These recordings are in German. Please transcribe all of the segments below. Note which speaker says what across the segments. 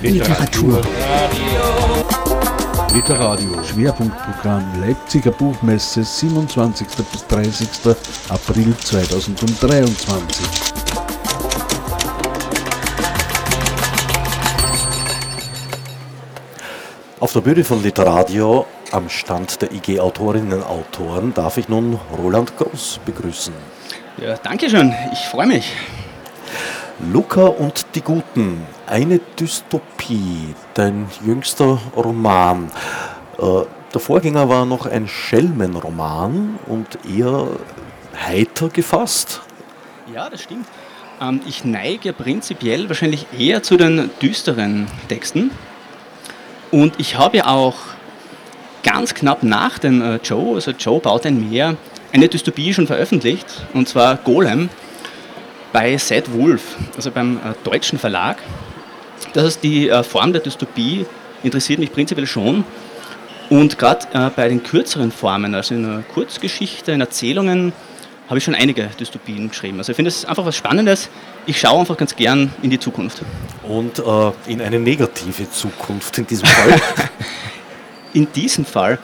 Speaker 1: Literatur. Literadio. Schwerpunktprogramm Leipziger Buchmesse 27. bis 30. April 2023.
Speaker 2: Auf der Bühne von Literadio am Stand der IG Autorinnen und Autoren darf ich nun Roland Groß begrüßen.
Speaker 3: Ja, danke schön. Ich freue mich.
Speaker 2: Luca und die Guten, eine Dystopie, dein jüngster Roman. Äh, der Vorgänger war noch ein Schelmenroman und eher heiter gefasst.
Speaker 3: Ja, das stimmt. Ähm, ich neige prinzipiell wahrscheinlich eher zu den düsteren Texten. Und ich habe ja auch ganz knapp nach dem äh, Joe, also Joe baut ein Meer, eine Dystopie schon veröffentlicht, und zwar Golem bei Sad Wolf, also beim äh, deutschen Verlag. Das heißt, die äh, Form der Dystopie interessiert mich prinzipiell schon. Und gerade äh, bei den kürzeren Formen, also in einer Kurzgeschichte, in Erzählungen, habe ich schon einige Dystopien geschrieben. Also ich finde es einfach was Spannendes. Ich schaue einfach ganz gern in die Zukunft.
Speaker 2: Und äh, in eine negative Zukunft in diesem Fall?
Speaker 3: in diesem Fall,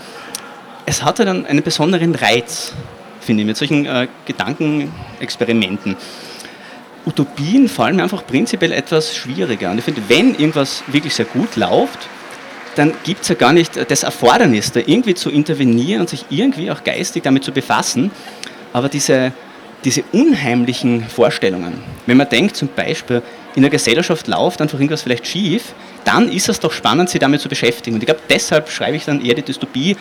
Speaker 3: es hatte dann einen besonderen Reiz, finde ich, mit solchen äh, Gedankenexperimenten. Utopien fallen mir einfach prinzipiell etwas schwieriger. Und ich finde, wenn irgendwas wirklich sehr gut läuft, dann gibt es ja gar nicht das Erfordernis, da irgendwie zu intervenieren und sich irgendwie auch geistig damit zu befassen. Aber diese, diese unheimlichen Vorstellungen, wenn man denkt zum Beispiel, in der Gesellschaft läuft einfach irgendwas vielleicht schief, dann ist es doch spannend, sich damit zu beschäftigen. Und ich glaube, deshalb schreibe ich dann eher die Dystopie,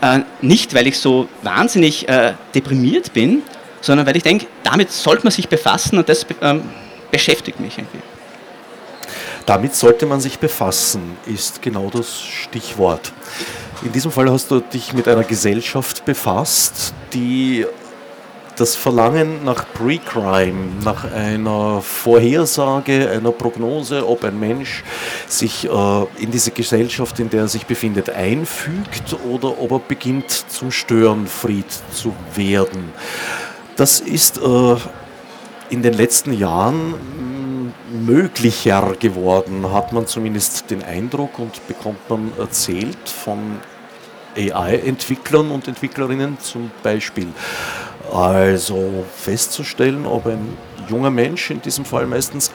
Speaker 3: äh, nicht weil ich so wahnsinnig äh, deprimiert bin, sondern weil ich denke, damit sollte man sich befassen und das ähm, beschäftigt mich irgendwie.
Speaker 2: Damit sollte man sich befassen, ist genau das Stichwort. In diesem Fall hast du dich mit einer Gesellschaft befasst, die das Verlangen nach Pre-Crime, nach einer Vorhersage, einer Prognose, ob ein Mensch sich äh, in diese Gesellschaft, in der er sich befindet, einfügt oder ob er beginnt zum Störenfried zu werden. Das ist äh, in den letzten Jahren möglicher geworden, hat man zumindest den Eindruck und bekommt man erzählt von AI-Entwicklern und Entwicklerinnen zum Beispiel. Also festzustellen, ob ein junger Mensch in diesem Fall meistens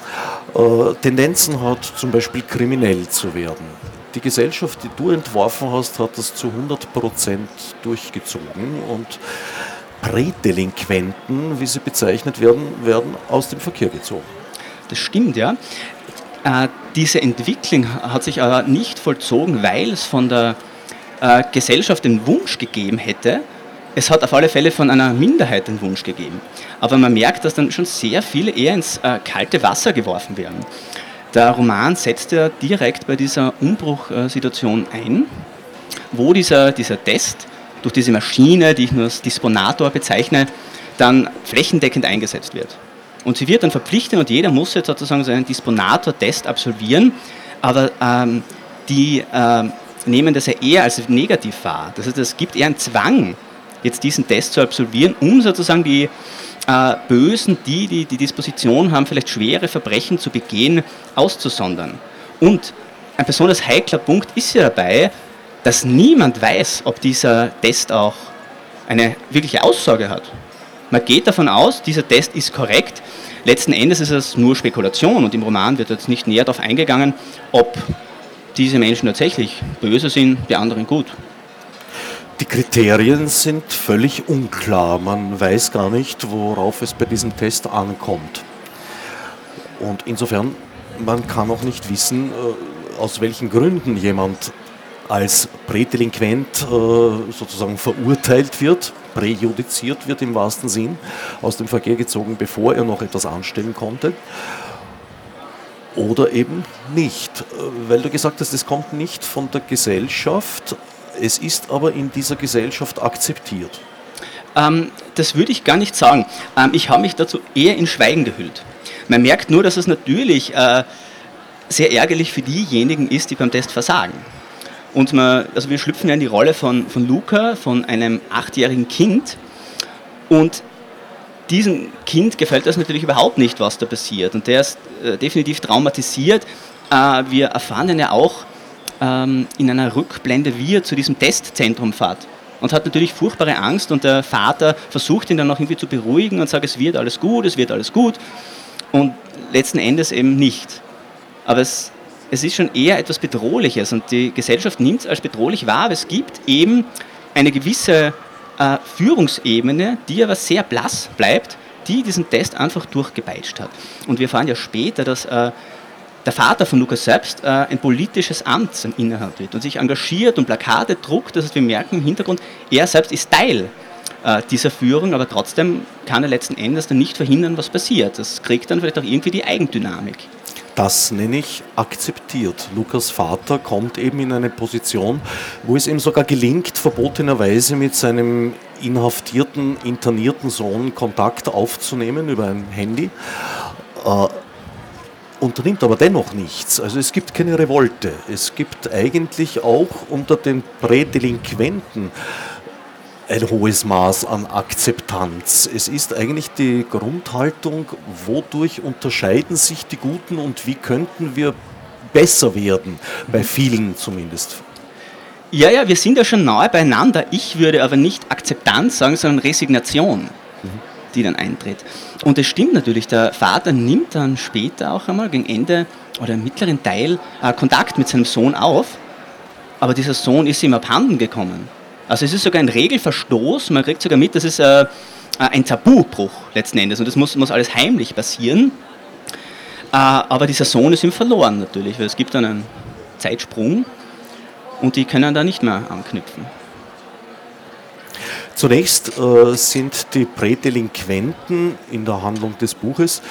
Speaker 2: äh, Tendenzen hat, zum Beispiel kriminell zu werden. Die Gesellschaft, die du entworfen hast, hat das zu 100% durchgezogen und Prädelinquenten, wie sie bezeichnet werden, werden aus dem Verkehr gezogen.
Speaker 3: Das stimmt, ja. Äh, diese Entwicklung hat sich aber nicht vollzogen, weil es von der äh, Gesellschaft den Wunsch gegeben hätte, es hat auf alle Fälle von einer Minderheit den Wunsch gegeben. Aber man merkt, dass dann schon sehr viele eher ins äh, kalte Wasser geworfen werden. Der Roman setzt ja direkt bei dieser Umbruchsituation ein, wo dieser, dieser Test durch diese Maschine, die ich nur als Disponator bezeichne, dann flächendeckend eingesetzt wird. Und sie wird dann verpflichtet und jeder muss jetzt sozusagen so einen Disponator-Test absolvieren, aber ähm, die äh, nehmen das ja eher als negativ wahr. Das heißt, es gibt eher einen Zwang, jetzt diesen Test zu absolvieren, um sozusagen die äh, Bösen, die, die die Disposition haben, vielleicht schwere Verbrechen zu begehen, auszusondern. Und ein besonders heikler Punkt ist ja dabei, dass niemand weiß, ob dieser Test auch eine wirkliche Aussage hat. Man geht davon aus, dieser Test ist korrekt. Letzten Endes ist es nur Spekulation und im Roman wird jetzt nicht näher darauf eingegangen, ob diese Menschen tatsächlich böse sind, die anderen gut.
Speaker 2: Die Kriterien sind völlig unklar. Man weiß gar nicht, worauf es bei diesem Test ankommt. Und insofern, man kann auch nicht wissen, äh, aus welchen Gründen jemand als Prädelinquent äh, sozusagen verurteilt wird, präjudiziert wird im wahrsten Sinn, aus dem Verkehr gezogen, bevor er noch etwas anstellen konnte. Oder eben nicht, äh, weil du gesagt hast, es kommt nicht von der Gesellschaft, es ist aber in dieser Gesellschaft akzeptiert.
Speaker 3: Ähm, das würde ich gar nicht sagen. Ähm, ich habe mich dazu eher in Schweigen gehüllt. Man merkt nur, dass es natürlich äh, sehr ärgerlich für diejenigen ist, die beim Test versagen. Und man, also wir schlüpfen ja in die Rolle von, von Luca, von einem achtjährigen Kind. Und diesem Kind gefällt das natürlich überhaupt nicht, was da passiert. Und der ist äh, definitiv traumatisiert äh, wir erfahren dann ja auch ähm, in einer Rückblende, wie er zu diesem Testzentrum fährt. Und hat natürlich furchtbare Angst und der Vater versucht ihn dann noch irgendwie zu beruhigen und sagt, es wird alles gut, es wird alles gut. Und letzten Endes eben nicht. Aber es, es ist schon eher etwas Bedrohliches und die Gesellschaft nimmt es als bedrohlich wahr, aber es gibt eben eine gewisse äh, Führungsebene, die aber sehr blass bleibt, die diesen Test einfach durchgepeitscht hat. Und wir erfahren ja später, dass äh, der Vater von Lukas selbst äh, ein politisches Amt innehat wird und sich engagiert und Plakate druckt. Das heißt, wir merken im Hintergrund, er selbst ist Teil äh, dieser Führung, aber trotzdem kann er letzten Endes dann nicht verhindern, was passiert. Das kriegt dann vielleicht auch irgendwie die Eigendynamik.
Speaker 2: Das nenne ich akzeptiert. Lukas Vater kommt eben in eine Position, wo es ihm sogar gelingt, verbotenerweise mit seinem inhaftierten, internierten Sohn Kontakt aufzunehmen über ein Handy. Äh, unternimmt aber dennoch nichts. Also es gibt keine Revolte. Es gibt eigentlich auch unter den Prädelinquenten ein hohes Maß an Akzeptanz. Es ist eigentlich die Grundhaltung, wodurch unterscheiden sich die Guten und wie könnten wir besser werden, bei vielen zumindest.
Speaker 3: Ja, ja, wir sind ja schon nahe beieinander. Ich würde aber nicht Akzeptanz sagen, sondern Resignation, mhm. die dann eintritt. Und es stimmt natürlich, der Vater nimmt dann später auch einmal gegen Ende oder im mittleren Teil äh, Kontakt mit seinem Sohn auf, aber dieser Sohn ist ihm abhanden gekommen. Also es ist sogar ein Regelverstoß, man kriegt sogar mit, das ist äh, ein Tabubruch letzten Endes und das muss, muss alles heimlich passieren. Äh, aber dieser Sohn ist ihm verloren natürlich, weil es gibt dann einen Zeitsprung und die können da nicht mehr anknüpfen.
Speaker 2: Zunächst äh, sind die Prädelinquenten in der Handlung des Buches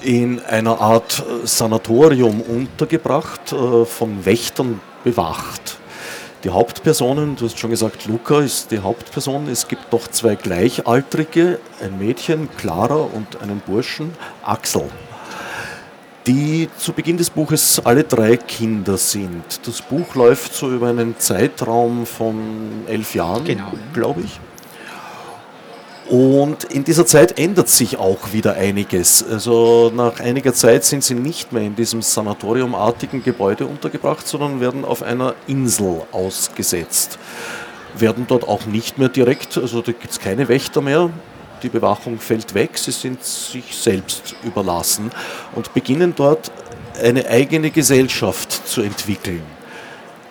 Speaker 2: in einer Art äh, Sanatorium untergebracht, äh, von Wächtern bewacht. Die Hauptpersonen, du hast schon gesagt, Luca ist die Hauptperson. Es gibt noch zwei Gleichaltrige, ein Mädchen, Clara, und einen Burschen, Axel, die zu Beginn des Buches alle drei Kinder sind. Das Buch läuft so über einen Zeitraum von elf Jahren, genau. glaube ich. Und in dieser Zeit ändert sich auch wieder einiges. Also nach einiger Zeit sind sie nicht mehr in diesem sanatoriumartigen Gebäude untergebracht, sondern werden auf einer Insel ausgesetzt. Werden dort auch nicht mehr direkt, also da gibt es keine Wächter mehr, die Bewachung fällt weg, sie sind sich selbst überlassen und beginnen dort eine eigene Gesellschaft zu entwickeln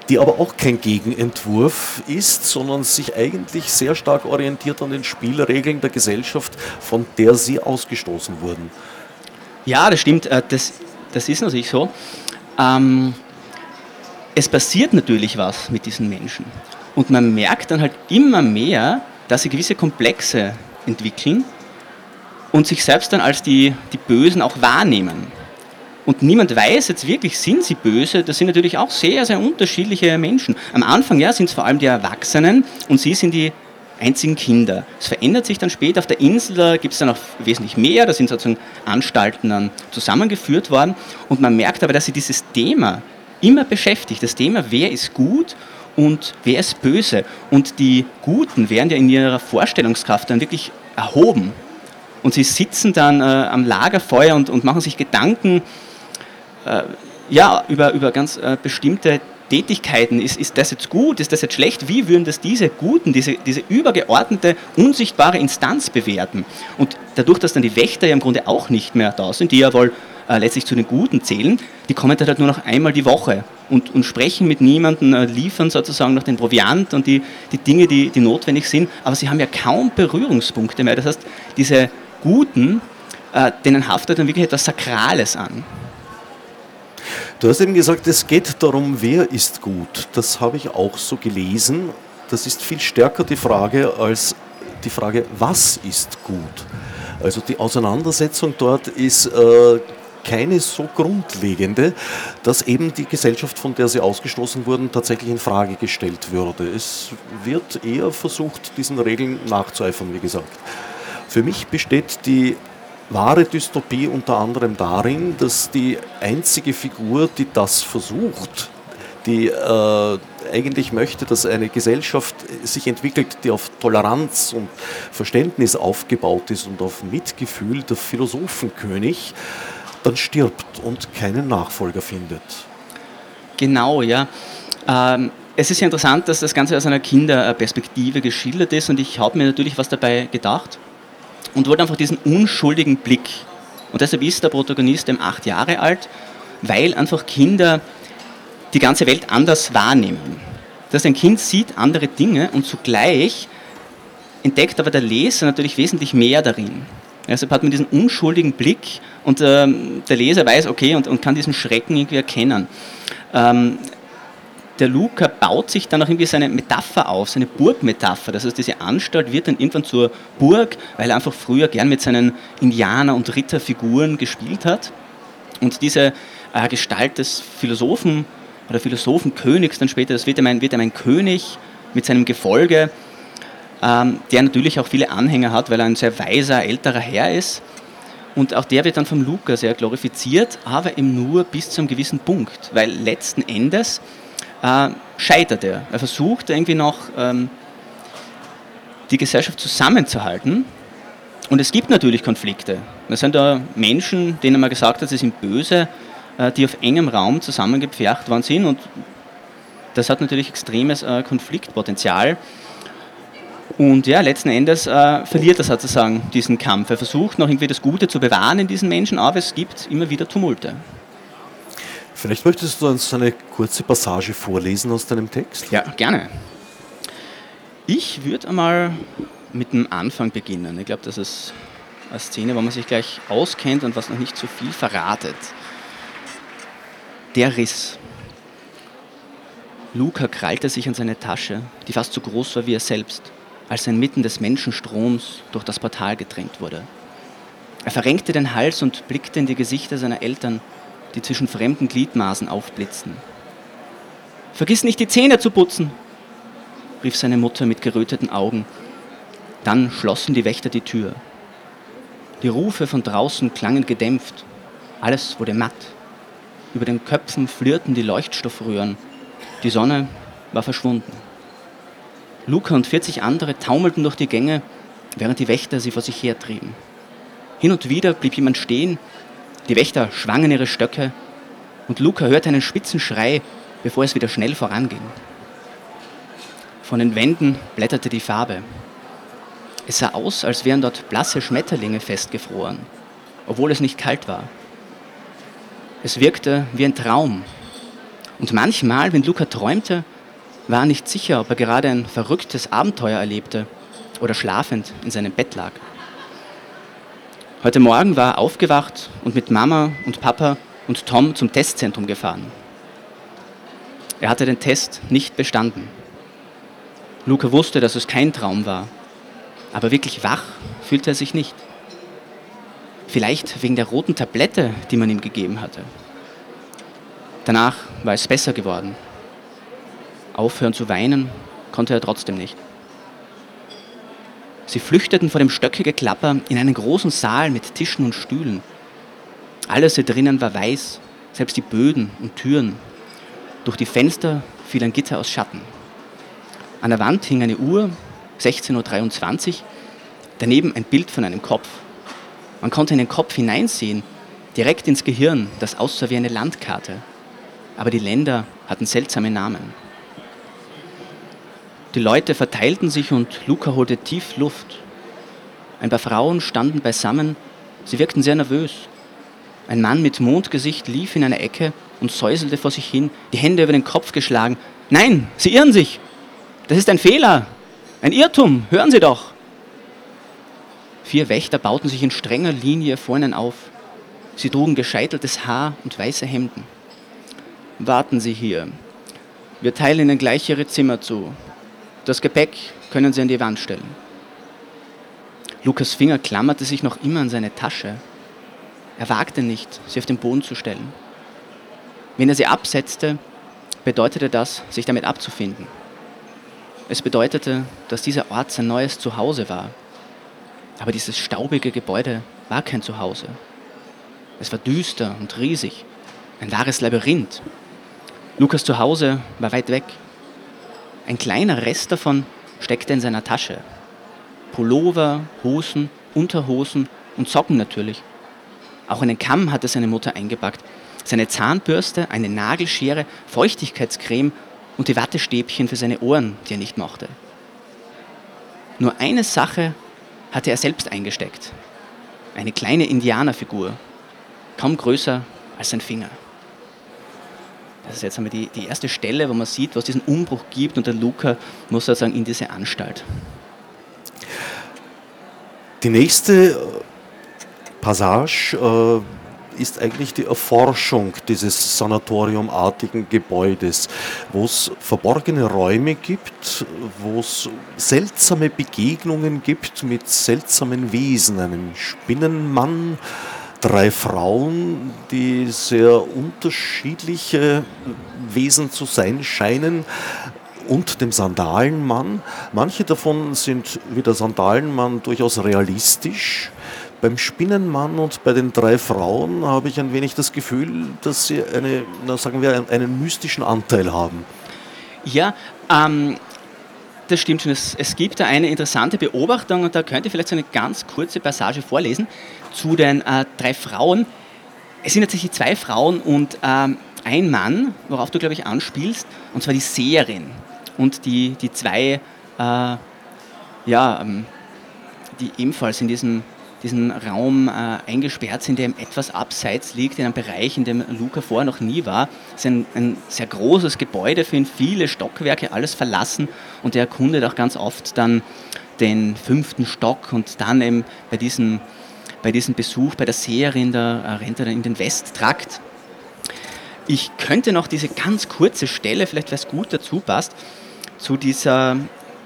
Speaker 2: die aber auch kein Gegenentwurf ist, sondern sich eigentlich sehr stark orientiert an den Spielregeln der Gesellschaft, von der sie ausgestoßen wurden.
Speaker 3: Ja, das stimmt. Äh, das, das ist natürlich so. Ähm, es passiert natürlich was mit diesen Menschen. Und man merkt dann halt immer mehr, dass sie gewisse Komplexe entwickeln und sich selbst dann als die, die Bösen auch wahrnehmen und niemand weiß jetzt wirklich, sind sie böse, das sind natürlich auch sehr, sehr unterschiedliche Menschen. Am Anfang ja, sind es vor allem die Erwachsenen und sie sind die einzigen Kinder. Es verändert sich dann später auf der Insel, da gibt es dann auch wesentlich mehr, da sind sozusagen Anstalten dann zusammengeführt worden und man merkt aber, dass sie dieses Thema immer beschäftigt, das Thema, wer ist gut und wer ist böse. Und die Guten werden ja in ihrer Vorstellungskraft dann wirklich erhoben. Und sie sitzen dann äh, am Lagerfeuer und, und machen sich Gedanken, ja, über, über ganz äh, bestimmte Tätigkeiten. Ist, ist das jetzt gut? Ist das jetzt schlecht? Wie würden das diese Guten, diese, diese übergeordnete, unsichtbare Instanz bewerten? Und dadurch, dass dann die Wächter ja im Grunde auch nicht mehr da sind, die ja wohl äh, letztlich zu den Guten zählen, die kommen dann halt nur noch einmal die Woche und, und sprechen mit niemandem, äh, liefern sozusagen noch den Proviant und die, die Dinge, die, die notwendig sind, aber sie haben ja kaum Berührungspunkte mehr. Das heißt, diese Guten, äh, denen haftet dann wirklich etwas Sakrales an.
Speaker 2: Du hast eben gesagt, es geht darum, wer ist gut. Das habe ich auch so gelesen. Das ist viel stärker die Frage als die Frage, was ist gut. Also die Auseinandersetzung dort ist äh, keine so grundlegende, dass eben die Gesellschaft, von der sie ausgestoßen wurden, tatsächlich in Frage gestellt würde. Es wird eher versucht, diesen Regeln nachzueifern, wie gesagt. Für mich besteht die wahre Dystopie unter anderem darin, dass die einzige Figur, die das versucht, die äh, eigentlich möchte, dass eine Gesellschaft sich entwickelt, die auf Toleranz und Verständnis aufgebaut ist und auf Mitgefühl, der Philosophenkönig, dann stirbt und keinen Nachfolger findet.
Speaker 3: Genau, ja. Ähm, es ist ja interessant, dass das Ganze aus einer Kinderperspektive geschildert ist und ich habe mir natürlich was dabei gedacht und wollte einfach diesen unschuldigen Blick. Und deshalb ist der Protagonist eben acht Jahre alt, weil einfach Kinder die ganze Welt anders wahrnehmen. Das heißt, ein Kind sieht andere Dinge und zugleich entdeckt aber der Leser natürlich wesentlich mehr darin. Deshalb hat man diesen unschuldigen Blick und ähm, der Leser weiß, okay, und, und kann diesen Schrecken irgendwie erkennen. Ähm, der Luca baut sich dann auch irgendwie seine Metapher auf, seine Burgmetapher. Das heißt, diese Anstalt wird dann irgendwann zur Burg, weil er einfach früher gern mit seinen Indianer- und Ritterfiguren gespielt hat. Und diese äh, Gestalt des Philosophen oder Philosophenkönigs dann später, das wird ihm ein, wird ihm ein König mit seinem Gefolge, ähm, der natürlich auch viele Anhänger hat, weil er ein sehr weiser, älterer Herr ist. Und auch der wird dann vom Luca sehr glorifiziert, aber eben nur bis zu einem gewissen Punkt, weil letzten Endes äh, scheitert er. Er versucht irgendwie noch ähm, die Gesellschaft zusammenzuhalten. Und es gibt natürlich Konflikte. Es sind da Menschen, denen man gesagt hat, sie sind böse, äh, die auf engem Raum zusammengepfercht worden sind. Und das hat natürlich extremes äh, Konfliktpotenzial. Und ja, letzten Endes äh, verliert er sozusagen diesen Kampf. Er versucht noch irgendwie das Gute zu bewahren in diesen Menschen, aber es gibt immer wieder Tumulte.
Speaker 2: Vielleicht möchtest du uns eine kurze Passage vorlesen aus deinem Text?
Speaker 3: Ja, gerne. Ich würde einmal mit dem Anfang beginnen. Ich glaube, das ist eine Szene, wo man sich gleich auskennt und was noch nicht zu so viel verratet. Der Riss. Luca krallte sich an seine Tasche, die fast so groß war wie er selbst, als er inmitten des Menschenstroms durch das Portal gedrängt wurde. Er verrenkte den Hals und blickte in die Gesichter seiner Eltern, die zwischen fremden Gliedmaßen aufblitzten. Vergiss nicht die Zähne zu putzen, rief seine Mutter mit geröteten Augen. Dann schlossen die Wächter die Tür. Die Rufe von draußen klangen gedämpft. Alles wurde matt. Über den Köpfen flirrten die Leuchtstoffröhren. Die Sonne war verschwunden. Luca und 40 andere taumelten durch die Gänge, während die Wächter sie vor sich hertrieben. Hin und wieder blieb jemand stehen die Wächter schwangen ihre Stöcke und Luca hörte einen spitzen Schrei, bevor es wieder schnell voranging. Von den Wänden blätterte die Farbe. Es sah aus, als wären dort blasse Schmetterlinge festgefroren, obwohl es nicht kalt war. Es wirkte wie ein Traum. Und manchmal, wenn Luca träumte, war er nicht sicher, ob er gerade ein verrücktes Abenteuer erlebte oder schlafend in seinem Bett lag. Heute Morgen war er aufgewacht und mit Mama und Papa und Tom zum Testzentrum gefahren. Er hatte den Test nicht bestanden. Luca wusste, dass es kein Traum war, aber wirklich wach fühlte er sich nicht. Vielleicht wegen der roten Tablette, die man ihm gegeben hatte. Danach war es besser geworden. Aufhören zu weinen konnte er trotzdem nicht. Sie flüchteten vor dem Stöckegeklapper in einen großen Saal mit Tischen und Stühlen. Alles hier drinnen war weiß, selbst die Böden und Türen. Durch die Fenster fiel ein Gitter aus Schatten. An der Wand hing eine Uhr, 16.23 Uhr, daneben ein Bild von einem Kopf. Man konnte in den Kopf hineinsehen, direkt ins Gehirn, das aussah wie eine Landkarte. Aber die Länder hatten seltsame Namen. Die Leute verteilten sich und Luca holte tief Luft. Ein paar Frauen standen beisammen, sie wirkten sehr nervös. Ein Mann mit Mondgesicht lief in einer Ecke und säuselte vor sich hin, die Hände über den Kopf geschlagen. Nein, Sie irren sich! Das ist ein Fehler! Ein Irrtum! Hören Sie doch! Vier Wächter bauten sich in strenger Linie vor ihnen auf. Sie trugen gescheiteltes Haar und weiße Hemden. Warten Sie hier. Wir teilen Ihnen gleich Ihre Zimmer zu. Das Gepäck können Sie an die Wand stellen. Lukas Finger klammerte sich noch immer an seine Tasche. Er wagte nicht, sie auf den Boden zu stellen. Wenn er sie absetzte, bedeutete das, sich damit abzufinden. Es bedeutete, dass dieser Ort sein neues Zuhause war. Aber dieses staubige Gebäude war kein Zuhause. Es war düster und riesig, ein wahres Labyrinth. Lukas Zuhause war weit weg, ein kleiner Rest davon steckte in seiner Tasche. Pullover, Hosen, Unterhosen und Socken natürlich. Auch einen Kamm hatte seine Mutter eingepackt. seine Zahnbürste, eine Nagelschere, Feuchtigkeitscreme und die Wattestäbchen für seine Ohren, die er nicht mochte. Nur eine Sache hatte er selbst eingesteckt. Eine kleine Indianerfigur, kaum größer als sein Finger. Das ist jetzt einmal die, die erste Stelle, wo man sieht, was diesen Umbruch gibt und der Luca muss sozusagen in diese Anstalt.
Speaker 2: Die nächste Passage äh, ist eigentlich die Erforschung dieses sanatoriumartigen Gebäudes, wo es verborgene Räume gibt, wo es seltsame Begegnungen gibt mit seltsamen Wesen, einem Spinnenmann, drei Frauen, die sehr unterschiedliche Wesen zu sein scheinen und dem Sandalenmann. Manche davon sind wie der Sandalenmann durchaus realistisch, beim Spinnenmann und bei den drei Frauen habe ich ein wenig das Gefühl, dass sie eine, na, sagen wir, einen mystischen Anteil haben.
Speaker 3: Ja, ähm, das stimmt schon. Es, es, gibt da eine interessante Beobachtung und da könnte ich vielleicht so eine ganz kurze Passage vorlesen zu den äh, drei Frauen. Es sind tatsächlich zwei Frauen und ähm, ein Mann, worauf du, glaube ich, anspielst, und zwar die Seherin und die, die zwei, äh, ja, ähm, die ebenfalls in diesem diesen Raum äh, eingesperrt sind, der etwas abseits liegt, in einem Bereich, in dem Luca vorher noch nie war. Es ist ein, ein, sehr großes Gebäude für ihn, viele Stockwerke, alles verlassen und er erkundet auch ganz oft dann den fünften Stock und dann eben bei diesem, bei diesem Besuch bei der Seherin, da äh, rennt er dann in den Westtrakt. Ich könnte noch diese ganz kurze Stelle, vielleicht es gut dazu passt, zu dieser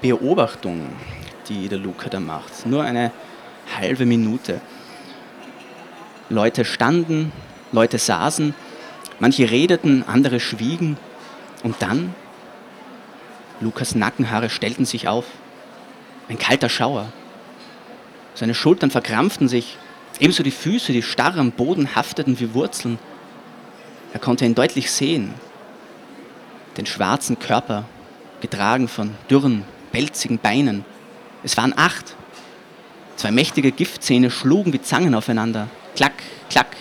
Speaker 3: Beobachtung, die der Luca da macht. Nur eine halbe Minute. Leute standen, Leute saßen, manche redeten, andere schwiegen und dann, Lukas Nackenhaare stellten sich auf, ein kalter Schauer. Seine Schultern verkrampften sich, ebenso die Füße, die starr am Boden hafteten wie Wurzeln. Er konnte ihn deutlich sehen, den schwarzen Körper, getragen von dürren, pelzigen Beinen. Es waren acht, Zwei mächtige Giftzähne schlugen wie Zangen aufeinander. Klack, klack.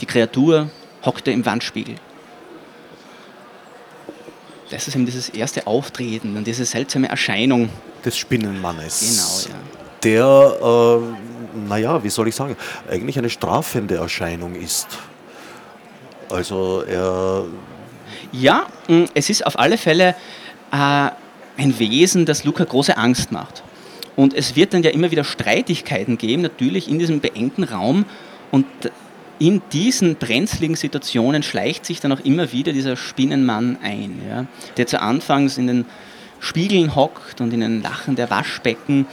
Speaker 3: Die Kreatur hockte im Wandspiegel. Das ist eben dieses erste Auftreten und diese seltsame Erscheinung.
Speaker 2: Des Spinnenmannes.
Speaker 3: Genau, ja.
Speaker 2: Der, äh, naja, wie soll ich sagen, eigentlich eine strafende Erscheinung ist. Also er.
Speaker 3: Ja, mm, es ist auf alle Fälle äh, ein Wesen, das Luca große Angst macht. Und es wird dann ja immer wieder Streitigkeiten geben, natürlich in diesem beengten Raum. Und in diesen brenzligen Situationen schleicht sich dann auch immer wieder dieser Spinnenmann ein, ja, der zu Anfangs in den Spiegeln hockt und in den Lachen der Waschbecken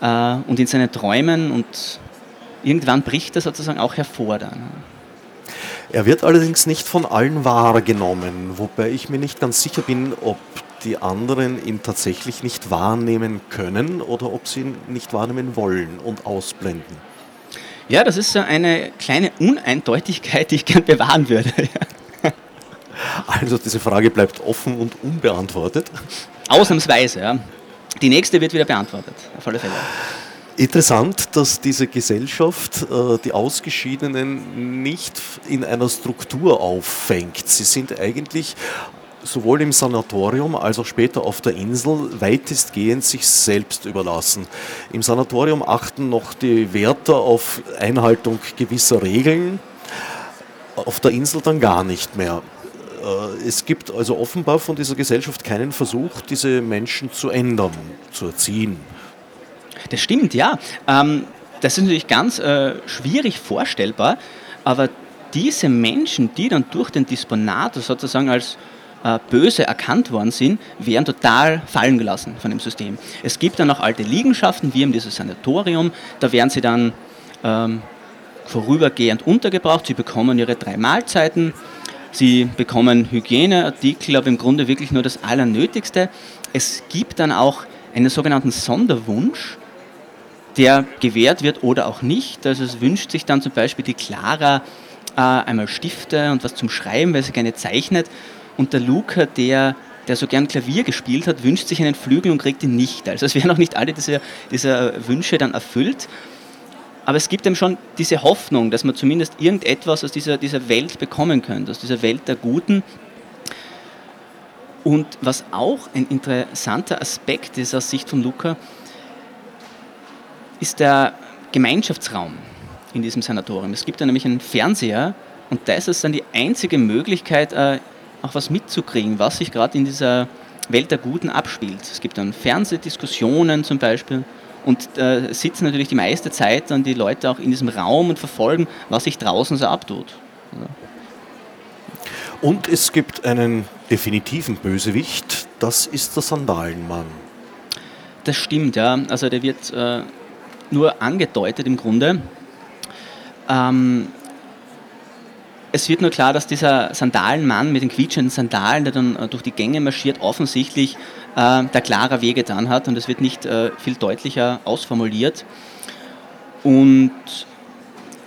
Speaker 3: äh, und in seinen Träumen und irgendwann bricht er sozusagen auch hervor dann.
Speaker 2: Er wird allerdings nicht von allen wahrgenommen, wobei ich mir nicht ganz sicher bin, ob die anderen ihn tatsächlich nicht wahrnehmen können oder ob sie ihn nicht wahrnehmen wollen und ausblenden.
Speaker 3: Ja, das ist so eine kleine Uneindeutigkeit, die ich gern bewahren würde.
Speaker 2: also diese Frage bleibt offen und unbeantwortet.
Speaker 3: Ausnahmsweise, ja. Die nächste wird wieder beantwortet, auf alle Fälle.
Speaker 2: Interessant, dass diese Gesellschaft äh, die Ausgeschiedenen nicht in einer Struktur auffängt. Sie sind eigentlich sowohl im Sanatorium als auch später auf der Insel weitestgehend sich selbst überlassen. Im Sanatorium achten noch die Wärter auf Einhaltung gewisser Regeln, auf der Insel dann gar nicht mehr. Äh, es gibt also offenbar von dieser Gesellschaft keinen Versuch, diese Menschen zu ändern, zu erziehen.
Speaker 3: Das stimmt, ja. Ähm, das ist natürlich ganz äh, schwierig vorstellbar, aber diese Menschen, die dann durch den Disponator sozusagen als äh, böse erkannt worden sind, werden total fallen gelassen von dem System. Es gibt dann auch alte Liegenschaften, wie eben dieses Sanatorium, da werden sie dann ähm, vorübergehend untergebracht, sie bekommen ihre drei Mahlzeiten, sie bekommen Hygieneartikel, aber im Grunde wirklich nur das Allernötigste. Es gibt dann auch einen sogenannten Sonderwunsch, der gewährt wird oder auch nicht. Also es wünscht sich dann zum Beispiel die Clara äh, einmal Stifte und was zum Schreiben, weil sie gerne zeichnet. Und der Luca, der, der so gern Klavier gespielt hat, wünscht sich einen Flügel und kriegt ihn nicht. Also es werden auch nicht alle dieser, dieser Wünsche dann erfüllt. Aber es gibt eben schon diese Hoffnung, dass man zumindest irgendetwas aus dieser, dieser Welt bekommen könnte, aus dieser Welt der Guten. Und was auch ein interessanter Aspekt ist aus Sicht von Luca, ist der Gemeinschaftsraum in diesem Sanatorium. Es gibt da nämlich einen Fernseher und da ist dann die einzige Möglichkeit, äh, auch was mitzukriegen, was sich gerade in dieser Welt der Guten abspielt. Es gibt dann Fernsehdiskussionen zum Beispiel und äh, sitzen natürlich die meiste Zeit dann die Leute auch in diesem Raum und verfolgen, was sich draußen so abtut. Also.
Speaker 2: Und es gibt einen definitiven Bösewicht, das ist der Sandalenmann.
Speaker 3: Das stimmt, ja. Also der wird äh, nur angedeutet im Grunde. Ähm, es wird nur klar, dass dieser Sandalenmann mit den quietschenden Sandalen, der dann äh, durch die Gänge marschiert, offensichtlich äh, der Clara wehgetan hat und es wird nicht äh, viel deutlicher ausformuliert. Und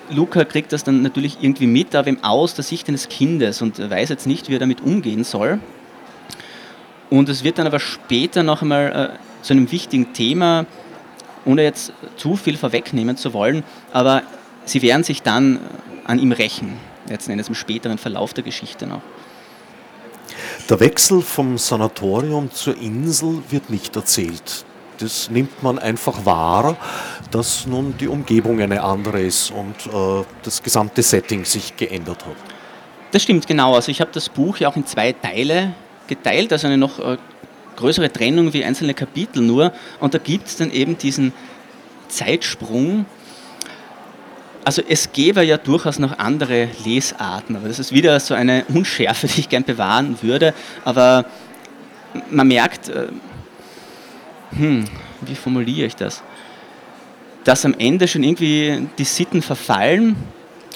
Speaker 3: Luca kriegt das dann natürlich irgendwie mit, aber aus der Sicht eines Kindes und weiß jetzt nicht, wie er damit umgehen soll. Und es wird dann aber später noch einmal äh, zu einem wichtigen Thema, ohne jetzt zu viel vorwegnehmen zu wollen, aber sie werden sich dann an ihm rächen, letzten Endes im späteren Verlauf der Geschichte noch.
Speaker 2: Der Wechsel vom Sanatorium zur Insel wird nicht erzählt. Das nimmt man einfach wahr, dass nun die Umgebung eine andere ist und äh, das gesamte Setting sich geändert hat.
Speaker 3: Das stimmt genau. Also ich habe das Buch ja auch in zwei Teile geteilt, also eine noch äh, größere Trennung wie einzelne Kapitel nur. Und da gibt es dann eben diesen Zeitsprung, also es gäbe ja durchaus noch andere Lesarten, aber das ist wieder so eine Unschärfe, die ich gern bewahren würde. Aber man merkt, äh, hm, wie formuliere ich das? Dass am Ende schon irgendwie die Sitten verfallen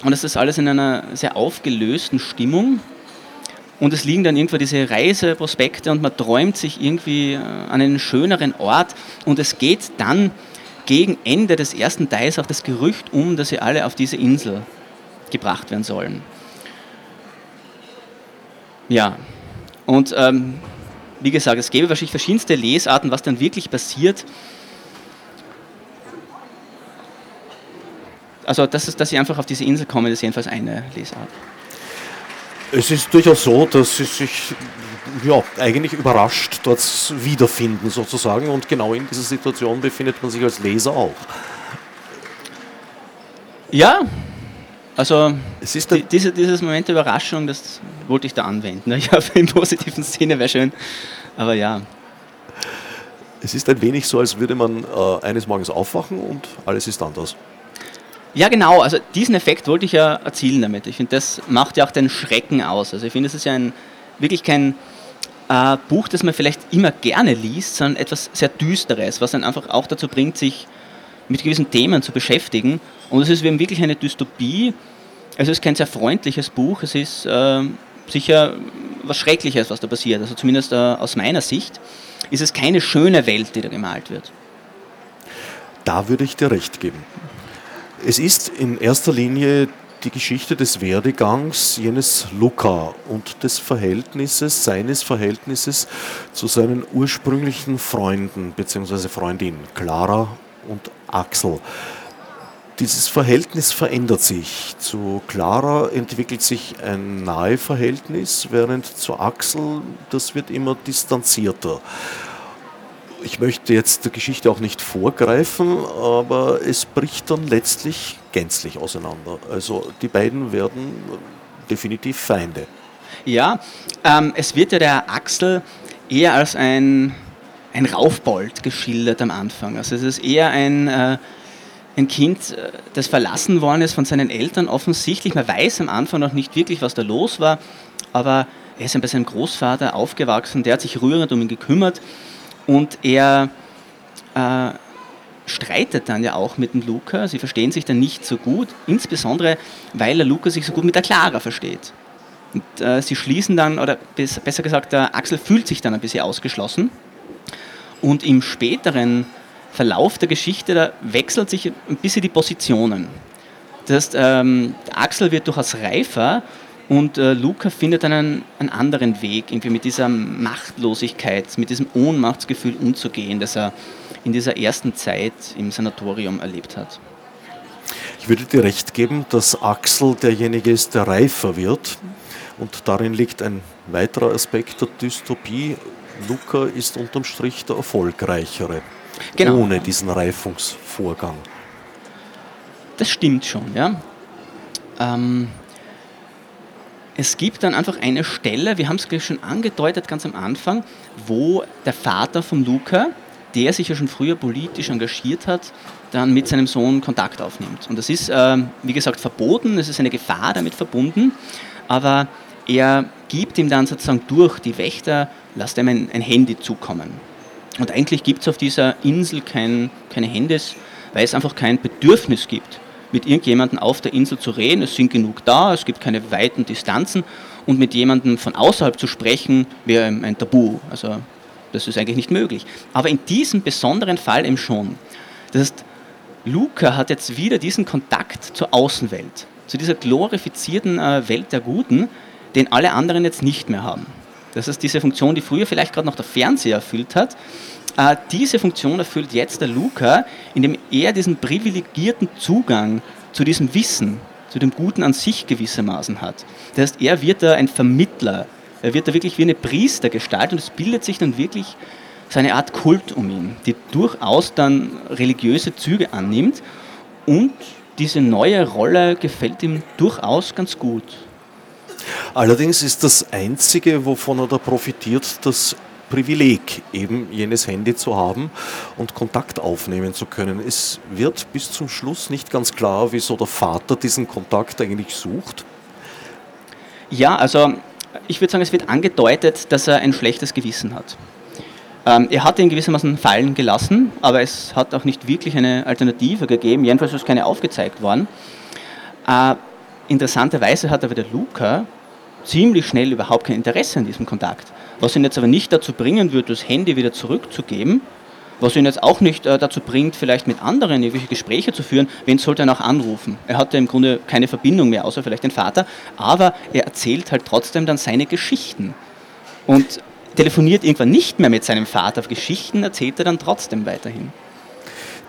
Speaker 3: und es ist alles in einer sehr aufgelösten Stimmung. Und es liegen dann irgendwo diese Reiseprospekte und man träumt sich irgendwie äh, an einen schöneren Ort und es geht dann gegen Ende des ersten Teils auch das Gerücht um, dass sie alle auf diese Insel gebracht werden sollen. Ja, und ähm, wie gesagt, es gäbe wahrscheinlich verschiedenste Lesarten, was dann wirklich passiert. Also, dass, dass sie einfach auf diese Insel kommen, ist jedenfalls eine Lesart.
Speaker 2: Es ist durchaus so, dass sie sich ja, eigentlich überrascht dort wiederfinden sozusagen und genau in dieser Situation befindet man sich als Leser auch.
Speaker 3: Ja, also die, diese, dieses Moment der Überraschung, das wollte ich da anwenden. Ich habe im positiven Sinne wäre schön, aber ja.
Speaker 2: Es ist ein wenig so, als würde man äh, eines Morgens aufwachen und alles ist anders.
Speaker 3: Ja, genau. Also diesen Effekt wollte ich ja erzielen damit. Ich finde, das macht ja auch den Schrecken aus. Also ich finde, es ist ja ein, wirklich kein äh, Buch, das man vielleicht immer gerne liest, sondern etwas sehr Düsteres, was dann einfach auch dazu bringt, sich mit gewissen Themen zu beschäftigen. Und es ist eben wirklich eine Dystopie. Es ist kein sehr freundliches Buch. Es ist äh, sicher was Schreckliches, was da passiert. Also zumindest äh, aus meiner Sicht ist es keine schöne Welt, die da gemalt wird.
Speaker 2: Da würde ich dir recht geben. Es ist in erster Linie die Geschichte des Werdegangs jenes Luca und des Verhältnisses, seines Verhältnisses zu seinen ursprünglichen Freunden bzw. Freundinnen, Clara und Axel. Dieses Verhältnis verändert sich. Zu Clara entwickelt sich ein nahe Verhältnis, während zu Axel, das wird immer distanzierter ich möchte jetzt der Geschichte auch nicht vorgreifen, aber es bricht dann letztlich gänzlich auseinander. Also die beiden werden definitiv Feinde.
Speaker 3: Ja, ähm, es wird ja der Axel eher als ein, ein Raufbold geschildert am Anfang. Also es ist eher ein, äh, ein Kind, äh, das verlassen worden ist von seinen Eltern offensichtlich. Man weiß am Anfang noch nicht wirklich, was da los war, aber er ist bei seinem Großvater aufgewachsen, der hat sich rührend um ihn gekümmert und er äh, streitet dann ja auch mit dem Luca. Sie verstehen sich dann nicht so gut, insbesondere weil der Luca sich so gut mit der Clara versteht. Und äh, sie schließen dann, oder besser gesagt, der Axel fühlt sich dann ein bisschen ausgeschlossen. Und im späteren Verlauf der Geschichte, da wechselt sich ein bisschen die Positionen. Das heißt, ähm, Axel wird durchaus reifer und äh, Luca findet einen, einen anderen Weg, irgendwie mit dieser Machtlosigkeit, mit diesem Ohnmachtsgefühl umzugehen, das er in dieser ersten Zeit im Sanatorium erlebt hat.
Speaker 2: Ich würde dir recht geben, dass Axel derjenige ist, der reifer wird. Und darin liegt ein weiterer Aspekt der Dystopie. Luca ist unterm Strich der erfolgreichere,
Speaker 3: Genau.
Speaker 2: ohne diesen Reifungsvorgang.
Speaker 3: Das stimmt schon, ja. Ähm, es gibt dann einfach eine Stelle, wir haben es gleich schon angedeutet ganz am Anfang, wo der Vater von Luca, der sich ja schon früher politisch engagiert hat, dann mit seinem Sohn Kontakt aufnimmt. Und das ist, ähm, wie gesagt, verboten, es ist eine Gefahr damit verbunden, aber er gibt ihm dann sozusagen durch die Wächter, lasst ihm ein, ein Handy zukommen. Und eigentlich gibt es auf dieser Insel kein, keine Handys, weil es einfach kein Bedürfnis gibt, mit irgendjemandem auf der Insel zu reden. Es sind genug da, es gibt keine weiten Distanzen und mit jemandem von außerhalb zu sprechen wäre ein Tabu. Also das ist eigentlich nicht möglich. Aber in diesem besonderen Fall eben schon. Das heißt, Luca hat jetzt wieder diesen Kontakt zur Außenwelt, zu dieser glorifizierten äh, Welt der Guten, den alle anderen jetzt nicht mehr haben. Das ist diese Funktion, die früher vielleicht gerade noch der Fernseher erfüllt hat. Äh, diese Funktion erfüllt jetzt der Luca, indem er diesen privilegierten Zugang zu diesem Wissen, zu dem Guten an sich gewissermaßen hat. Das heißt, er wird da ein Vermittler. Er wird da wirklich wie eine Priestergestalt und es bildet sich dann wirklich so eine Art Kult um ihn, die durchaus dann religiöse Züge annimmt und diese neue Rolle gefällt ihm durchaus ganz gut.
Speaker 2: Allerdings ist das Einzige, wovon er da profitiert, das Privileg, eben jenes Handy zu haben und Kontakt aufnehmen zu können. Es wird bis zum Schluss nicht ganz klar, wieso der Vater diesen Kontakt eigentlich sucht.
Speaker 3: Ja, also ich würde sagen, es wird angedeutet, dass er ein schlechtes Gewissen hat. Ähm, er hat ihn gewissermaßen fallen gelassen, aber es hat auch nicht wirklich eine Alternative gegeben. Jedenfalls ist keine aufgezeigt worden. Äh, interessanterweise hat aber der Luca ziemlich schnell überhaupt kein Interesse an diesem Kontakt. Was ihn jetzt aber nicht dazu bringen wird, das Handy wieder zurückzugeben, was ihn jetzt auch nicht äh, dazu bringt, vielleicht mit anderen irgendwelche Gespräche zu führen, wen sollte er noch anrufen? Er hatte im Grunde keine Verbindung mehr, außer vielleicht den Vater, aber er erzählt halt trotzdem dann seine Geschichten. Und telefoniert irgendwann nicht mehr mit seinem Vater, Geschichten erzählt er dann trotzdem weiterhin.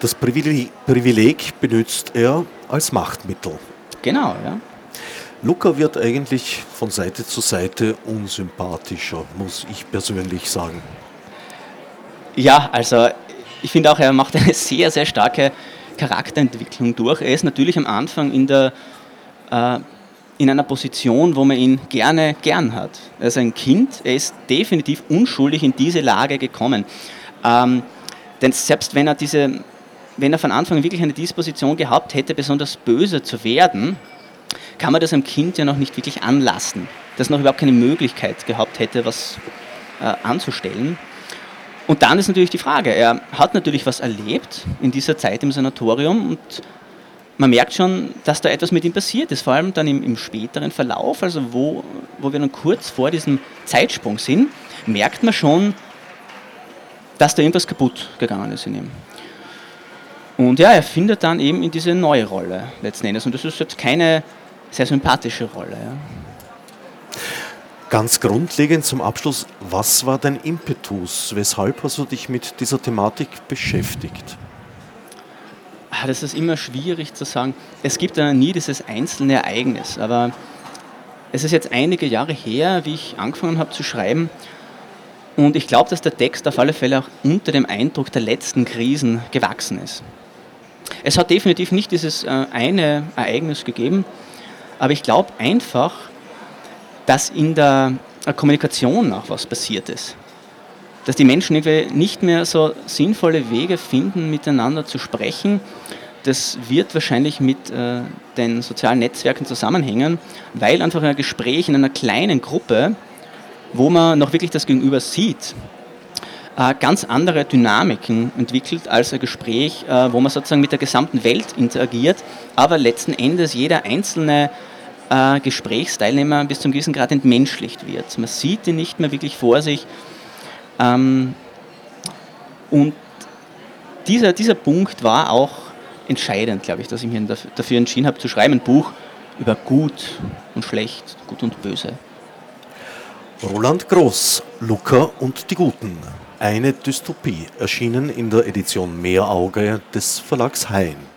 Speaker 2: Das Privileg, Privileg benutzt er als Machtmittel.
Speaker 3: Genau, ja.
Speaker 2: Luca wird eigentlich von Seite zu Seite unsympathischer, muss ich persönlich sagen.
Speaker 3: Ja, also ich finde auch, er macht eine sehr, sehr starke Charakterentwicklung durch. Er ist natürlich am Anfang in, der, äh, in einer Position, wo man ihn gerne gern hat. Er ist ein Kind, er ist definitiv unschuldig in diese Lage gekommen. Ähm, denn selbst wenn er, diese, wenn er von Anfang an wirklich eine Disposition gehabt hätte, besonders böse zu werden, kann man das einem Kind ja noch nicht wirklich anlassen, das noch überhaupt keine Möglichkeit gehabt hätte, was äh, anzustellen. Und dann ist natürlich die Frage, er hat natürlich was erlebt in dieser Zeit im Sanatorium und man merkt schon, dass da etwas mit ihm passiert ist, vor allem dann im, im späteren Verlauf, also wo, wo wir dann kurz vor diesem Zeitsprung sind, merkt man schon, dass da irgendwas kaputt gegangen ist in ihm. Und ja, er findet dann eben in diese neue Rolle letzten Endes. Und das ist jetzt keine sehr sympathische Rolle. Ja.
Speaker 2: Ganz grundlegend zum Abschluss, was war dein Impetus? Weshalb hast du dich mit dieser Thematik beschäftigt?
Speaker 3: Ah, Das ist immer schwierig zu sagen. Es gibt ja nie dieses einzelne Ereignis, aber es ist jetzt einige Jahre her, wie ich angefangen habe zu schreiben. Und ich glaube, dass der Text auf alle Fälle auch unter dem Eindruck der letzten Krisen gewachsen ist. Es hat definitiv nicht dieses äh, eine Ereignis gegeben, aber ich glaube einfach, dass in der Kommunikation auch was passiert ist. Dass die Menschen irgendwie nicht mehr so sinnvolle Wege finden, miteinander zu sprechen. Das wird wahrscheinlich mit äh, den sozialen Netzwerken zusammenhängen, weil einfach ein Gespräch in einer kleinen Gruppe, wo man noch wirklich das Gegenüber sieht, äh, ganz andere Dynamiken entwickelt als ein Gespräch, äh, wo man sozusagen mit der gesamten Welt interagiert, aber letzten Endes jeder einzelne äh, Gesprächsteilnehmer bis zum gewissen Grad entmenschlicht wird. Man sieht ihn nicht mehr wirklich vor sich. Ähm, und dieser, dieser Punkt war auch entscheidend, glaube ich, dass ich mich dafür- entschieden habe, zu schreiben, ein Buch über Gut und Schlecht, Gut und Böse.
Speaker 2: Roland Groß, Luca und die Guten. Eine Dystopie, erschienen in der Edition Meerauge des Verlags Hein.